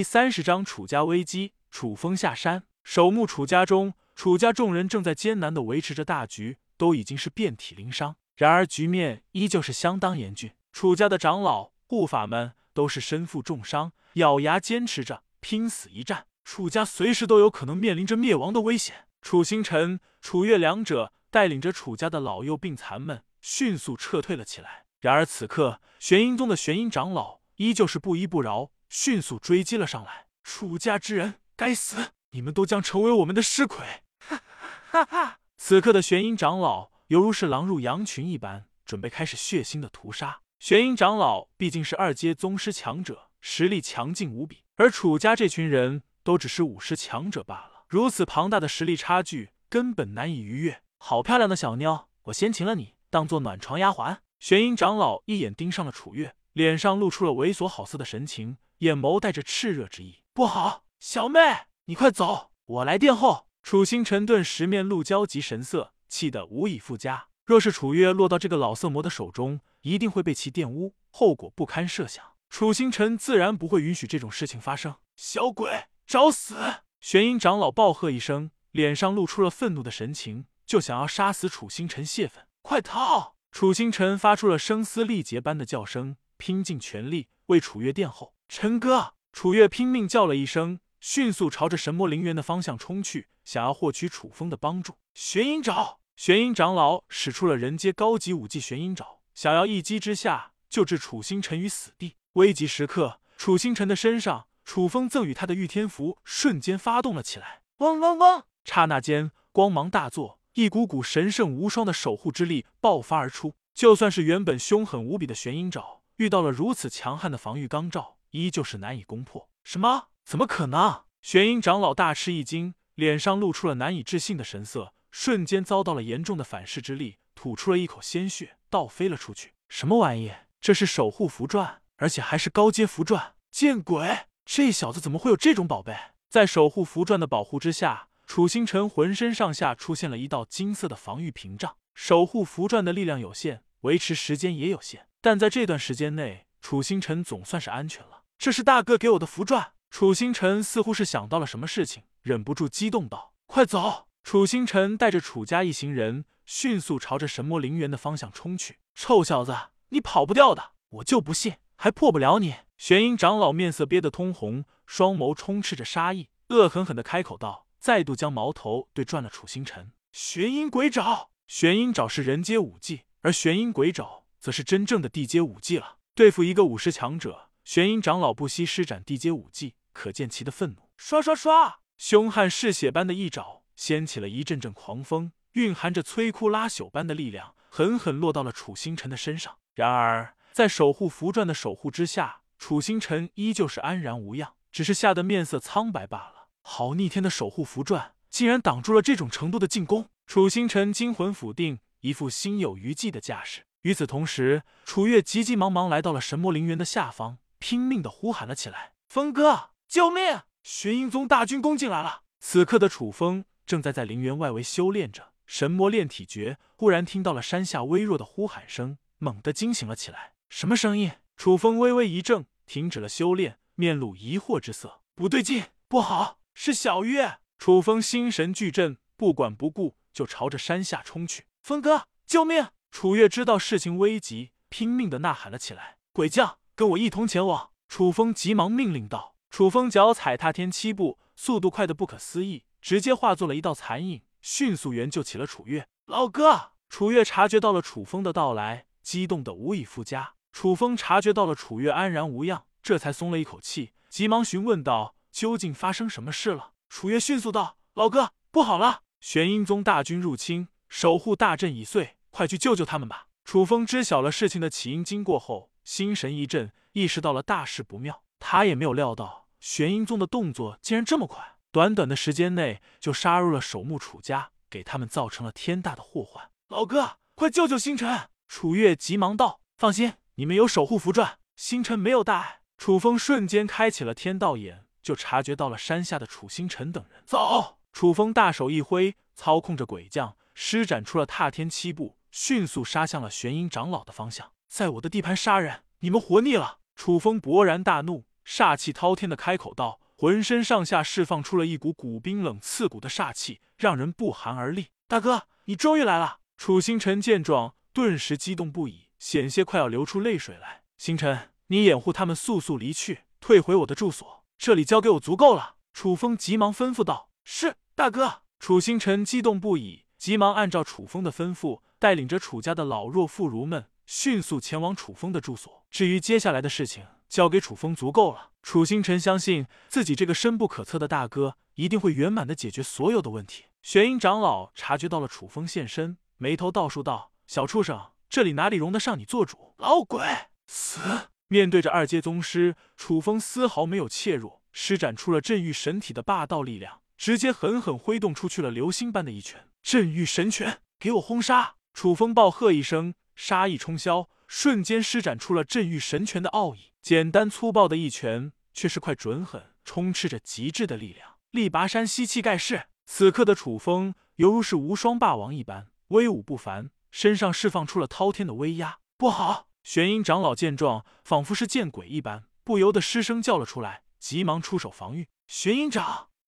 第三十章楚家危机。楚风下山，守墓楚家中，楚家众人正在艰难的维持着大局，都已经是遍体鳞伤。然而局面依旧是相当严峻。楚家的长老、护法们都是身负重伤，咬牙坚持着，拼死一战。楚家随时都有可能面临着灭亡的危险。楚星辰、楚月两者带领着楚家的老幼病残们，迅速撤退了起来。然而此刻，玄阴宗的玄阴长老依旧是不依不饶，迅速追击了上来。楚家之人，该死！你们都将成为我们的尸魁！哈哈哈！此刻的玄阴长老犹如是狼入羊群一般，准备开始血腥的屠杀。玄阴长老毕竟是二阶宗师强者，实力强劲无比，而楚家这群人都只是武师强者罢了。如此庞大的实力差距，根本难以逾越。好漂亮的小妞，我先擒了你，当做暖床丫鬟。玄阴长老一眼盯上了楚月，脸上露出了猥琐好色的神情，眼眸带着炽热之意。不好，小妹，你快走，我来殿后。楚星辰顿时面露焦急神色，气得无以复加。若是楚月落到这个老色魔的手中，一定会被其玷污，后果不堪设想。楚星辰自然不会允许这种事情发生。小鬼，找死！玄阴长老暴喝一声，脸上露出了愤怒的神情，就想要杀死楚星辰泄愤。快逃！楚星辰发出了声嘶力竭般的叫声，拼尽全力为楚月殿后。陈哥，楚月拼命叫了一声，迅速朝着神魔陵园的方向冲去，想要获取楚风的帮助。玄阴爪，玄阴长老使出了人阶高级武技玄阴爪，想要一击之下就置楚星辰于死地。危急时刻，楚星辰的身上，楚风赠予他的御天符瞬间发动了起来。嗡嗡嗡！刹那间，光芒大作。一股股神圣无双的守护之力爆发而出，就算是原本凶狠无比的玄阴爪，遇到了如此强悍的防御钢罩，依旧是难以攻破。什么？怎么可能？玄阴长老大吃一惊，脸上露出了难以置信的神色，瞬间遭到了严重的反噬之力，吐出了一口鲜血，倒飞了出去。什么玩意？这是守护符篆，而且还是高阶符篆！见鬼！这小子怎么会有这种宝贝？在守护符篆的保护之下。楚星辰浑身上下出现了一道金色的防御屏障，守护符篆的力量有限，维持时间也有限，但在这段时间内，楚星辰总算是安全了。这是大哥给我的符篆。楚星辰似乎是想到了什么事情，忍不住激动道：“快走！”楚星辰带着楚家一行人迅速朝着神魔陵园的方向冲去。臭小子，你跑不掉的，我就不信还破不了你！玄阴长老面色憋得通红，双眸充斥着杀意，恶狠狠地开口道。再度将矛头对转了楚星辰。玄阴鬼爪，玄阴爪是人阶武技，而玄阴鬼爪则是真正的地阶武技了。对付一个武师强者，玄阴长老不惜施展地阶武技，可见其的愤怒。刷刷刷，凶悍嗜血般的一爪掀起了一阵阵狂风，蕴含着摧枯拉朽般的力量，狠狠落到了楚星辰的身上。然而，在守护符篆的守护之下，楚星辰依旧是安然无恙，只是吓得面色苍白罢了。好逆天的守护符篆，竟然挡住了这种程度的进攻！楚星辰惊魂甫定，一副心有余悸的架势。与此同时，楚月急急忙忙来到了神魔陵园的下方，拼命的呼喊了起来：“风哥，救命！玄阴宗大军攻进来了！”此刻的楚风正在在陵园外围修炼着神魔炼体诀，忽然听到了山下微弱的呼喊声，猛地惊醒了起来。什么声音？楚风微微一怔，停止了修炼，面露疑惑之色。不对劲，不好！是小月，楚风心神俱震，不管不顾就朝着山下冲去。风哥，救命！楚月知道事情危急，拼命的呐喊了起来。鬼将，跟我一同前往！楚风急忙命令道。楚风脚踩踏天七步，速度快的不可思议，直接化作了一道残影，迅速援救起了楚月。老哥，楚月察觉到了楚风的到来，激动的无以复加。楚风察觉到了楚月安然无恙，这才松了一口气，急忙询问道。究竟发生什么事了？楚月迅速道：“老哥，不好了！玄阴宗大军入侵，守护大阵已碎，快去救救他们吧！”楚风知晓了事情的起因经过后，心神一震，意识到了大事不妙。他也没有料到玄阴宗的动作竟然这么快，短短的时间内就杀入了守墓楚家，给他们造成了天大的祸患。老哥，快救救星辰！楚月急忙道：“放心，你们有守护符传，星辰没有大碍。”楚风瞬间开启了天道眼。就察觉到了山下的楚星辰等人。走！楚风大手一挥，操控着鬼将，施展出了踏天七步，迅速杀向了玄阴长老的方向。在我的地盘杀人，你们活腻了！楚风勃然大怒，煞气滔天的开口道，浑身上下释放出了一股股冰冷刺骨的煞气，让人不寒而栗。大哥，你终于来了！楚星辰见状，顿时激动不已，险些快要流出泪水来。星辰，你掩护他们速速离去，退回我的住所，这里交给我足够了。楚风急忙吩咐道：“是，大哥。”楚星辰激动不已，急忙按照楚风的吩咐，带领着楚家的老弱妇孺们，迅速前往楚风的住所。至于接下来的事情，交给楚风足够了。楚星辰相信自己这个深不可测的大哥，一定会圆满的解决所有的问题。玄阴长老察觉到了楚风现身，眉头倒竖道：“小畜生，这里哪里容得上你做主？老鬼，死！”面对着二阶宗师，楚风丝毫没有怯弱，施展出了镇狱神体的霸道力量。直接狠狠挥动出去了流星般的一拳，镇狱神拳，给我轰杀！楚风暴喝一声，杀意冲霄，瞬间施展出了镇狱神拳的奥义。简单粗暴的一拳，却是快准狠，充斥着极致的力量。力拔山兮气盖世，此刻的楚风犹如是无双霸王一般，威武不凡，身上释放出了滔天的威压。不好！玄阴长老见状，仿佛是见鬼一般，不由得失声叫了出来，急忙出手防御。玄阴掌。